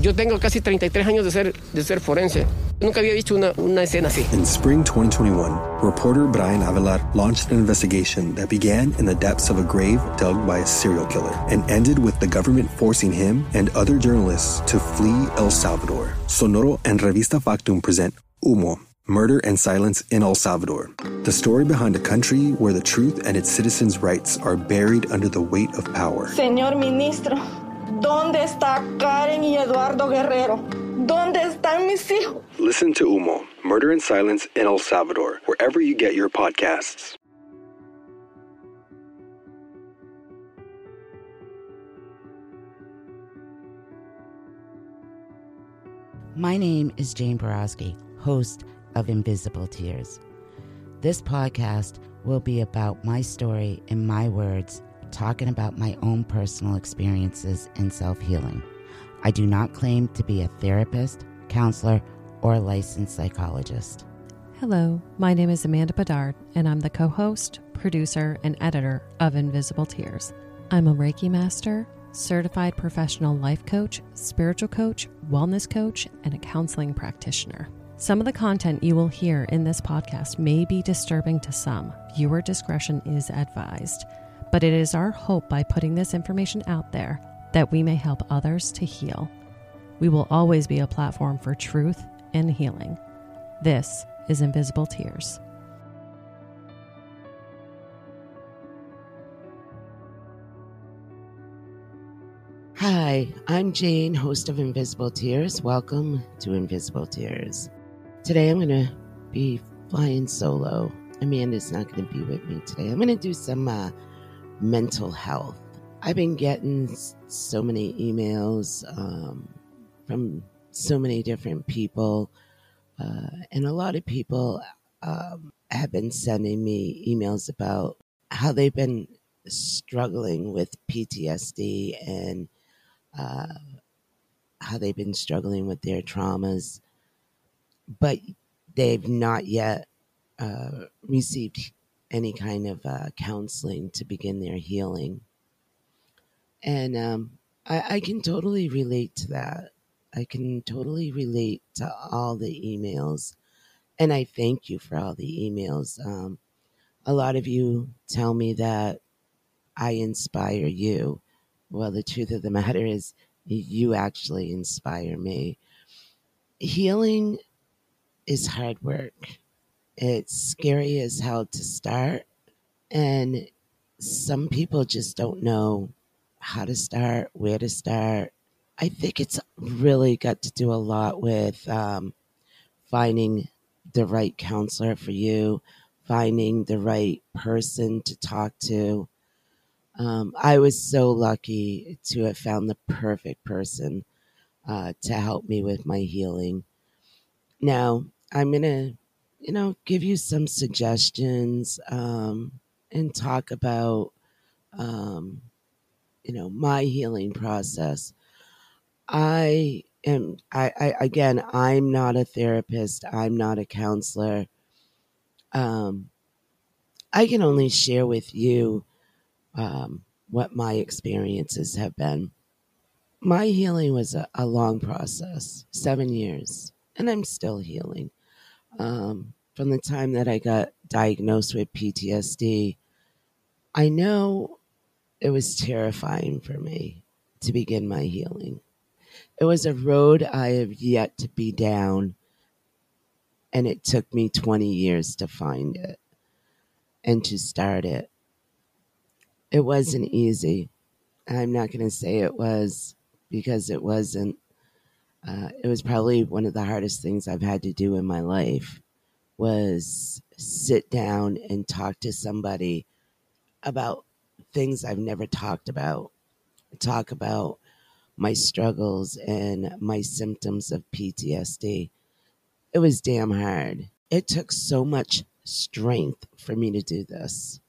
Yo tengo casi 33 años de ser, de ser forense. Nunca había visto una, una escena así. In spring 2021, reporter Bryan Avelar launched an investigation that began in the depths of a grave dug by a serial killer and ended with the government forcing him and other journalists to flee El Salvador. Sonoro and Revista Factum present Humo, Murder and Silence in El Salvador. The story behind a country where the truth and its citizens' rights are buried under the weight of power. Señor ministro, ¿dónde está Karen y Eduardo Guerrero? ¿Dónde están mis hijos? Listen to Humo, Murder and Silence in El Salvador, wherever you get your podcasts. My name is Jane Boroski, host of Invisible Tears. This podcast will be about my story in my words, talking about my own personal experiences in self healing. I do not claim to be a therapist, counselor, or licensed psychologist. Hello, my name is Amanda Bedard, and I'm the co host, producer, and editor of Invisible Tears. I'm a Reiki master, certified professional life coach, spiritual coach, wellness coach, and a counseling practitioner. Some of the content you will hear in this podcast may be disturbing to some. Viewer discretion is advised, but it is our hope by putting this information out there that we may help others to heal. We will always be a platform for truth and healing. This is Invisible Tears. Hi, I'm Jane, host of Invisible Tears. Welcome to Invisible Tears. Today I'm going to be flying solo. Amanda's not going to be with me today. I'm going to do some uh, mental health. I've been getting so many emails um, from so many different people, uh, and a lot of people um, have been sending me emails about how they've been struggling with PTSD and uh, how they've been struggling with their traumas, but they've not yet uh, received any kind of uh, counseling to begin their healing. And um, I, I can totally relate to that. I can totally relate to all the emails. And I thank you for all the emails. Um, a lot of you tell me that I inspire you. Well, the truth of the matter is, you actually inspire me. Healing is hard work. It's scary as hell to start. And some people just don't know how to start, where to start. I think it's really got to do a lot with um, finding the right counselor for you, finding the right person to talk to. Um, I was so lucky to have found the perfect person uh, to help me with my healing. Now, I'm going to, you know, give you some suggestions um, and talk about, um, you know, my healing process. I am, I, I, again, I'm not a therapist, I'm not a counselor. Um, I can only share with you um, what my experiences have been. My healing was a, a long process, seven years, and I'm still healing. Um, from the time that I got diagnosed with PTSD, I know it was terrifying for me to begin my healing. It was a road I have yet to be down, and it took me 20 years to find it and to start it. It wasn't easy. I'm not going to say it was because it wasn't. Uh, it was probably one of the hardest things I've had to do in my life was sit down and talk to somebody about things I've never talked about. Talk about my struggles and my symptoms of PTSD. It was damn hard. It took so much strength for me to do this.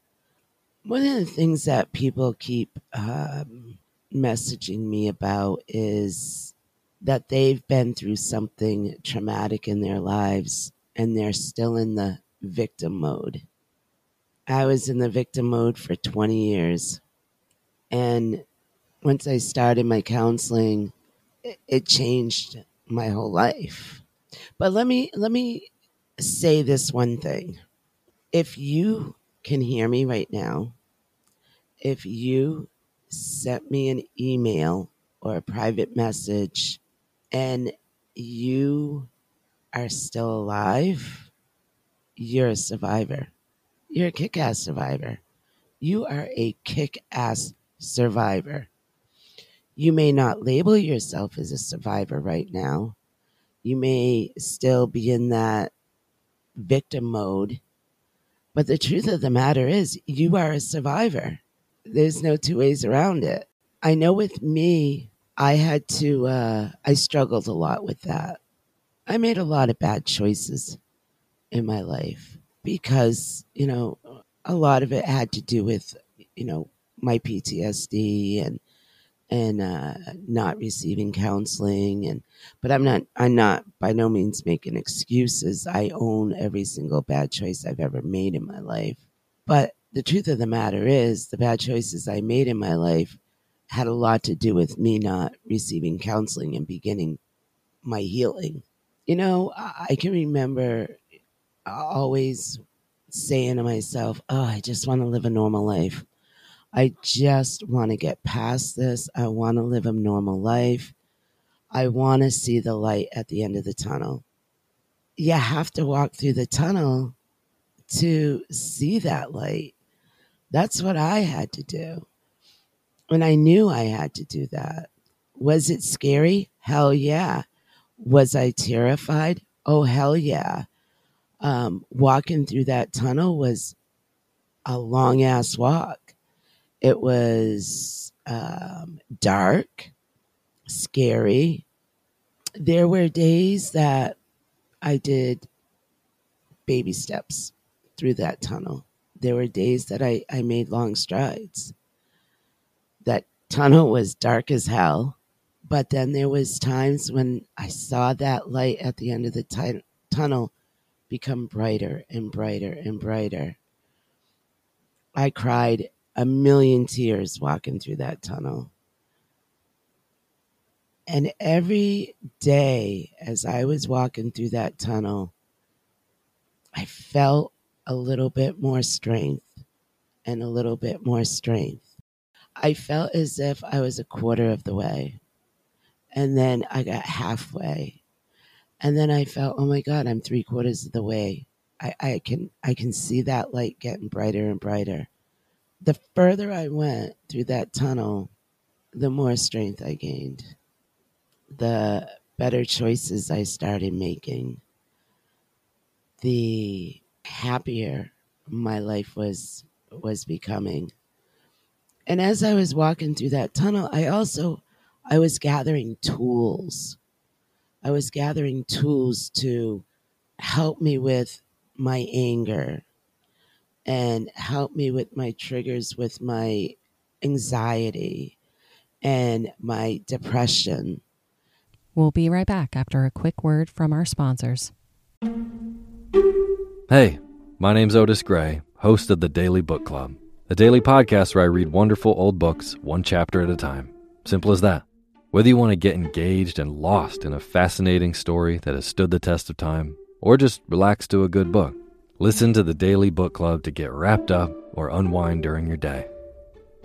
One of the things that people keep um, messaging me about is that they've been through something traumatic in their lives and they're still in the victim mode. I was in the victim mode for 20 years. And once I started my counseling, it, changed my whole life. But let me let me say this one thing. If you can hear me right now, if you sent me an email or a private message and you are still alive, you're a survivor. You're a kick ass survivor. You are a kick ass survivor. You may not label yourself as a survivor right now. You may still be in that victim mode. But the truth of the matter is, you are a survivor. There's no two ways around it. I know with me, I had to, uh, I struggled a lot with that. I made a lot of bad choices in my life because, you know, a lot of it had to do with, you know, my PTSD and and uh, not receiving counseling and but i'm not i'm not by no means making excuses. I own every single bad choice i've ever made in my life. But the truth of the matter is the bad choices i made in my life had a lot to do with me not receiving counseling and beginning my healing you know i can remember always saying to myself oh i just want to live a normal life I just want to get past this. I want to live a normal life. I want to see the light at the end of the tunnel. You have to walk through the tunnel to see that light. That's what I had to do. And I knew I had to do that. Was it scary? Hell yeah. Was I terrified? Oh, hell yeah. Um, walking through that tunnel was a long ass walk. It was um, dark, scary. There were days that I did baby steps through that tunnel. There were days that I, I made long strides. That tunnel was dark as hell, but then there was times when I saw that light at the end of the t- tunnel become brighter and brighter and brighter. I cried a million tears walking through that tunnel. And every day as I was walking through that tunnel, I felt a little bit more strength and a little bit more strength. I felt as if I was a quarter of the way. And then I got halfway. And then I felt, oh my God, I'm three quarters of the way. I, I can I can see that light getting brighter and brighter the further I went through that tunnel, the more strength I gained, the better choices I started making, the happier my life was was becoming. And as I was walking through that tunnel, I also I was gathering tools. I was gathering tools to help me with my anger, and help me with my triggers with my anxiety and my depression. We'll be right back after a quick word from our sponsors. Hey, my name's Otis Gray, host of the Daily Book Club, a daily podcast where I read wonderful old books one chapter at a time. Simple as that. Whether you want to get engaged and lost in a fascinating story that has stood the test of time, or just relax to a good book. Listen to the Daily Book Club to get wrapped up or unwind during your day.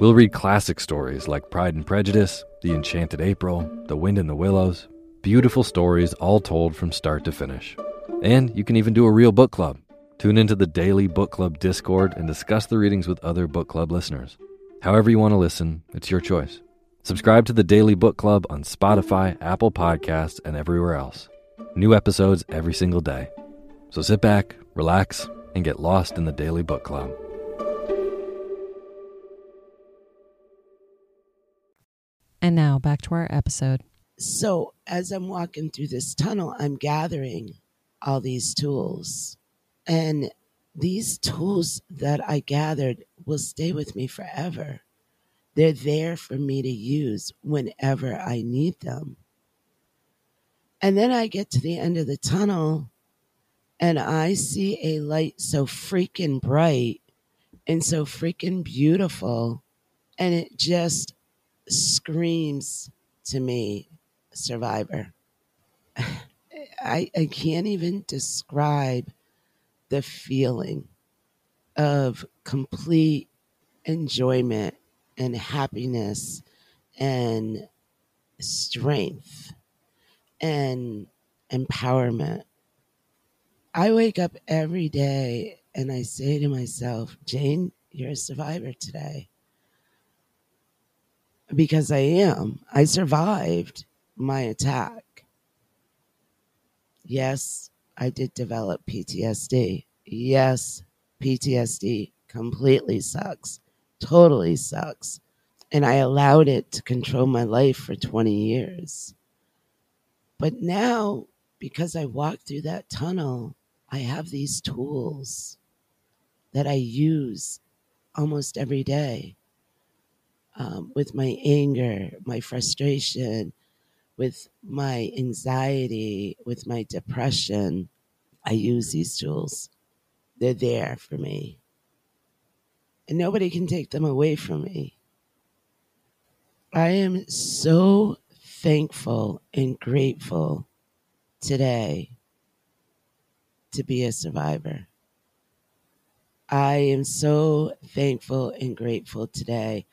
We'll read classic stories like Pride and Prejudice, The Enchanted April, The Wind in the Willows. Beautiful stories all told from start to finish. And you can even do a real book club. Tune into the Daily Book Club Discord and discuss the readings with other book club listeners. However, you want to listen, it's your choice. Subscribe to the Daily Book Club on Spotify, Apple Podcasts, and everywhere else. New episodes every single day. So sit back, relax, and get lost in the Daily Book Club. And now back to our episode. So, as I'm walking through this tunnel, I'm gathering all these tools. And these tools that I gathered will stay with me forever. They're there for me to use whenever I need them. And then I get to the end of the tunnel and I see a light so freaking bright and so freaking beautiful. And it just screams to me, survivor. I, I can't even describe the feeling of complete enjoyment and happiness and strength and empowerment. I wake up every day and I say to myself, Jane, you're a survivor today. Because I am. I survived my attack. Yes, I did develop PTSD. Yes, PTSD completely sucks, totally sucks. And I allowed it to control my life for 20 years. But now, because I walked through that tunnel, I have these tools that I use almost every day um, with my anger, my frustration, with my anxiety, with my depression. I use these tools. They're there for me. And nobody can take them away from me. I am so thankful and grateful today to be a survivor. I am so thankful and grateful today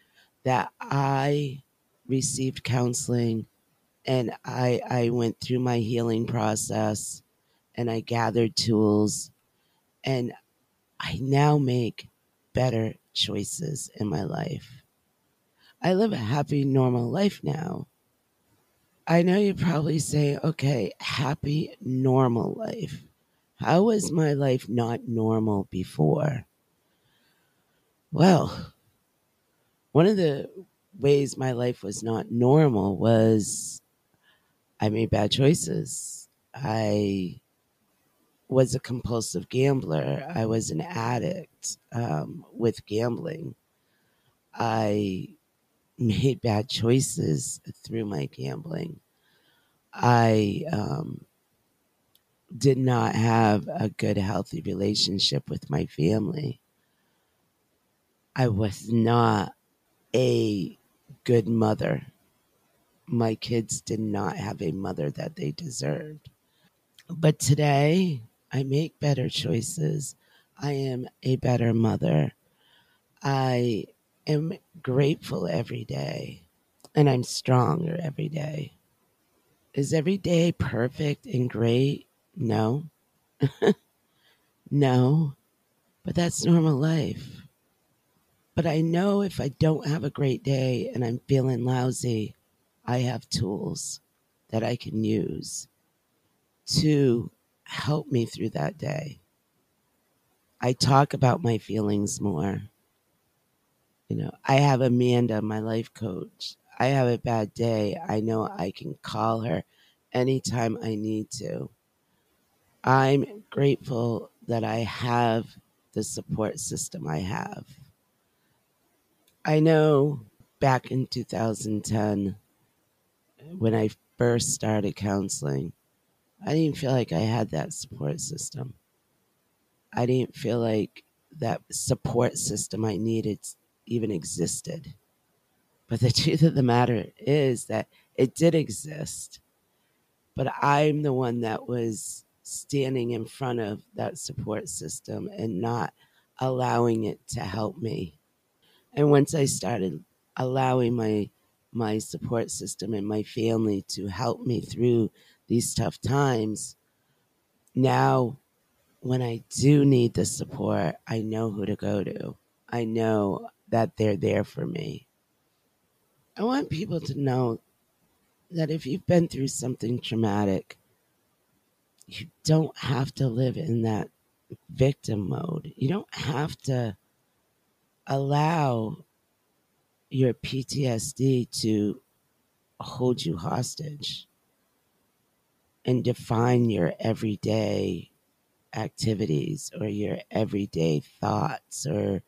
that I received counseling and I, I went through my healing process and I gathered tools and I now make better choices in my life. I live a happy, normal life now. I know you're probably say, okay, happy, normal life. How was my life not normal before? Well, one of the ways my life was not normal was I made bad choices. I was a compulsive gambler. I was an addict um, with gambling. I made bad choices through my gambling. I um, did not have a good, healthy relationship with my family. I was not a good mother. My kids did not have a mother that they deserved. But today, I make better choices. I am a better mother. I am grateful every day, and I'm stronger every day. Is every day perfect and great? No. no. But that's normal life. But I know if I don't have a great day and I'm feeling lousy, I have tools that I can use to help me through that day. I talk about my feelings more. You know, I have Amanda, my life coach. I have a bad day. I know I can call her anytime I need to. I'm grateful that I have the support system I have. I know back in 2010, when I first started counseling, I didn't feel like I had that support system. I didn't feel like that support system I needed even existed. But the truth of the matter is that it did exist. But I'm the one that was standing in front of that support system and not allowing it to help me. And once I started allowing my my support system and my family to help me through these tough times, now when I do need the support, I know who to go to. I know that they're there for me. I want people to know that if you've been through something traumatic, you don't have to live in that victim mode. You don't have to allow your PTSD to hold you hostage and define your everyday activities or your everyday thoughts or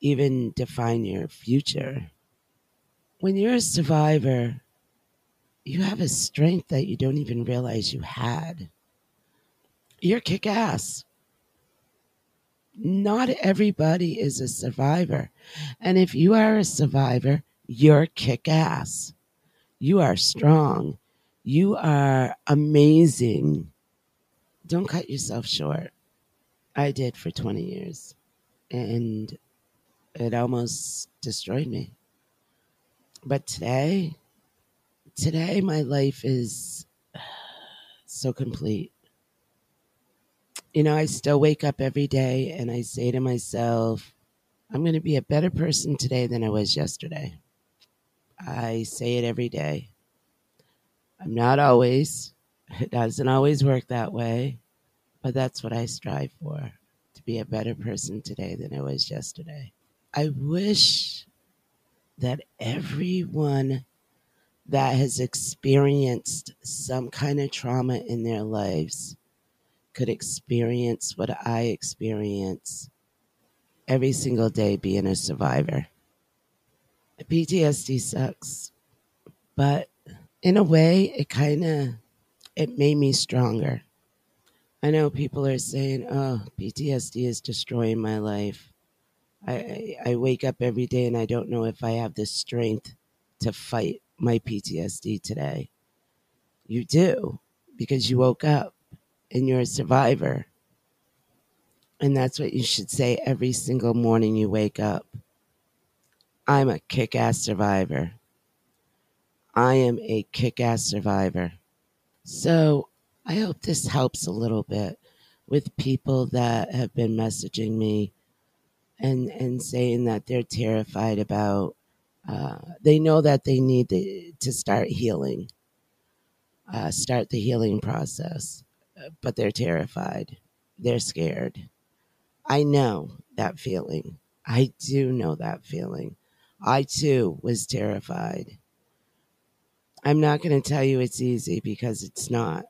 even define your future. When you're a survivor, you have a strength that you don't even realize you had. You're kick ass. Not everybody is a survivor. And if you are a survivor, you're kick ass. You are strong. You are amazing. Don't cut yourself short. I did for 20 years. And it almost destroyed me. But today, today my life is so complete. You know, I still wake up every day and I say to myself, I'm going to be a better person today than I was yesterday. I say it every day. I'm not always, it doesn't always work that way, but that's what I strive for to be a better person today than I was yesterday. I wish that everyone that has experienced some kind of trauma in their lives could experience what I experience every single day being a survivor. PTSD sucks, but in a way it kind of it made me stronger. I know people are saying, "Oh, PTSD is destroying my life." I, I wake up every day and I don't know if I have the strength to fight my PTSD today. You do because you woke up and you're a survivor. And that's what you should say every single morning you wake up. I'm a kick ass survivor. I am a kick ass survivor. So I hope this helps a little bit with people that have been messaging me and and saying that they're terrified about uh, they know that they need to, to start healing uh, start the healing process but they're terrified. They're scared. I know that feeling. I do know that feeling. I too was terrified i'm not going to tell you it's easy because it's not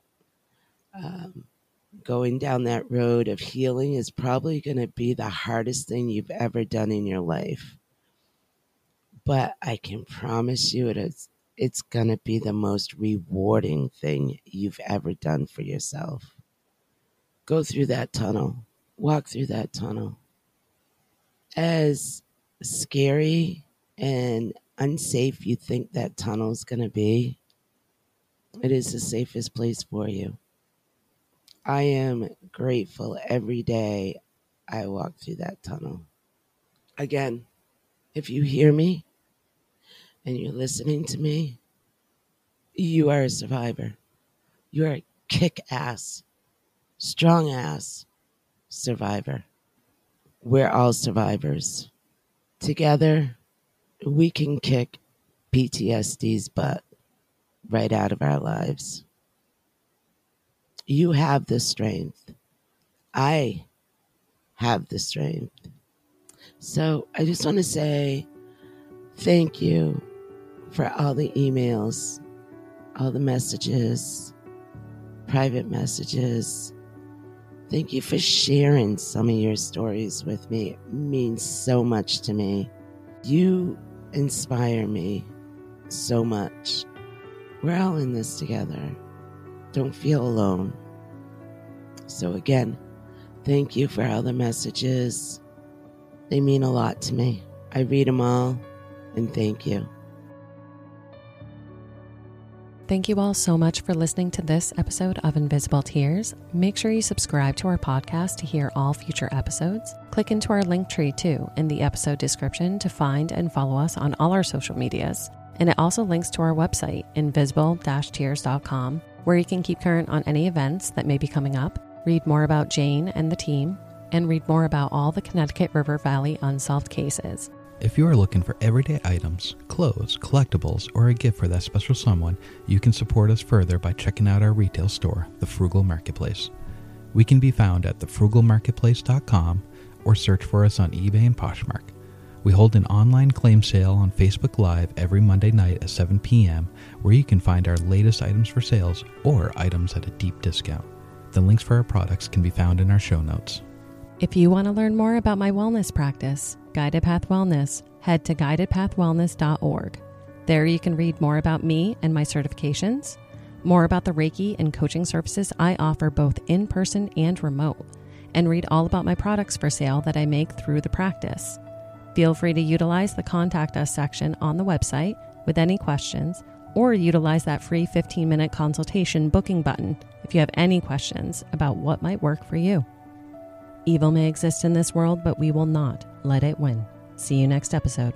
um, going down that road of healing is probably going to be the hardest thing you've ever done in your life. But I can promise you it is it's going to be the most rewarding thing you've ever done for yourself. Go through that tunnel. Walk through that tunnel. As scary and unsafe you think that tunnel is going to be, it is the safest place for you. I am grateful every day I walk through that tunnel. Again, if you hear me and you're listening to me, you are a survivor. You are a kick ass, strong ass survivor. We're all survivors. Together, we can kick PTSD's butt right out of our lives. You have the strength. I have the strength. So I just want to say thank you for all the emails, all the messages, private messages. Thank you for sharing some of your stories with me. It means so much to me. You inspire me so much. We're all in this together. Don't feel alone. So, again, thank you for all the messages. They mean a lot to me. I read them all, and thank you. Thank you all so much for listening to this episode of Invisible Tears. Make sure you subscribe to our podcast to hear all future episodes. Click into our link tree too in the episode description to find and follow us on all our social medias. And it also links to our website, invisible tears.com, where you can keep current on any events that may be coming up, read more about Jane and the team, and read more about all the Connecticut River Valley unsolved cases. If you are looking for everyday items, clothes, collectibles, or a gift for that special someone, you can support us further by checking out our retail store, The Frugal Marketplace. We can be found at thefrugalmarketplace.com or search for us on eBay and Poshmark. We hold an online claim sale on Facebook Live every Monday night at 7 p.m., where you can find our latest items for sales or items at a deep discount. The links for our products can be found in our show notes. If you want to learn more about my wellness practice, Guided Path Wellness, head to guidedpathwellness.org. There you can read more about me and my certifications, more about the Reiki and coaching services I offer both in person and remote, and read all about my products for sale that I make through the practice. Feel free to utilize the Contact Us section on the website with any questions, or utilize that free 15 minute consultation booking button if you have any questions about what might work for you. Evil may exist in this world, but we will not let it win. See you next episode.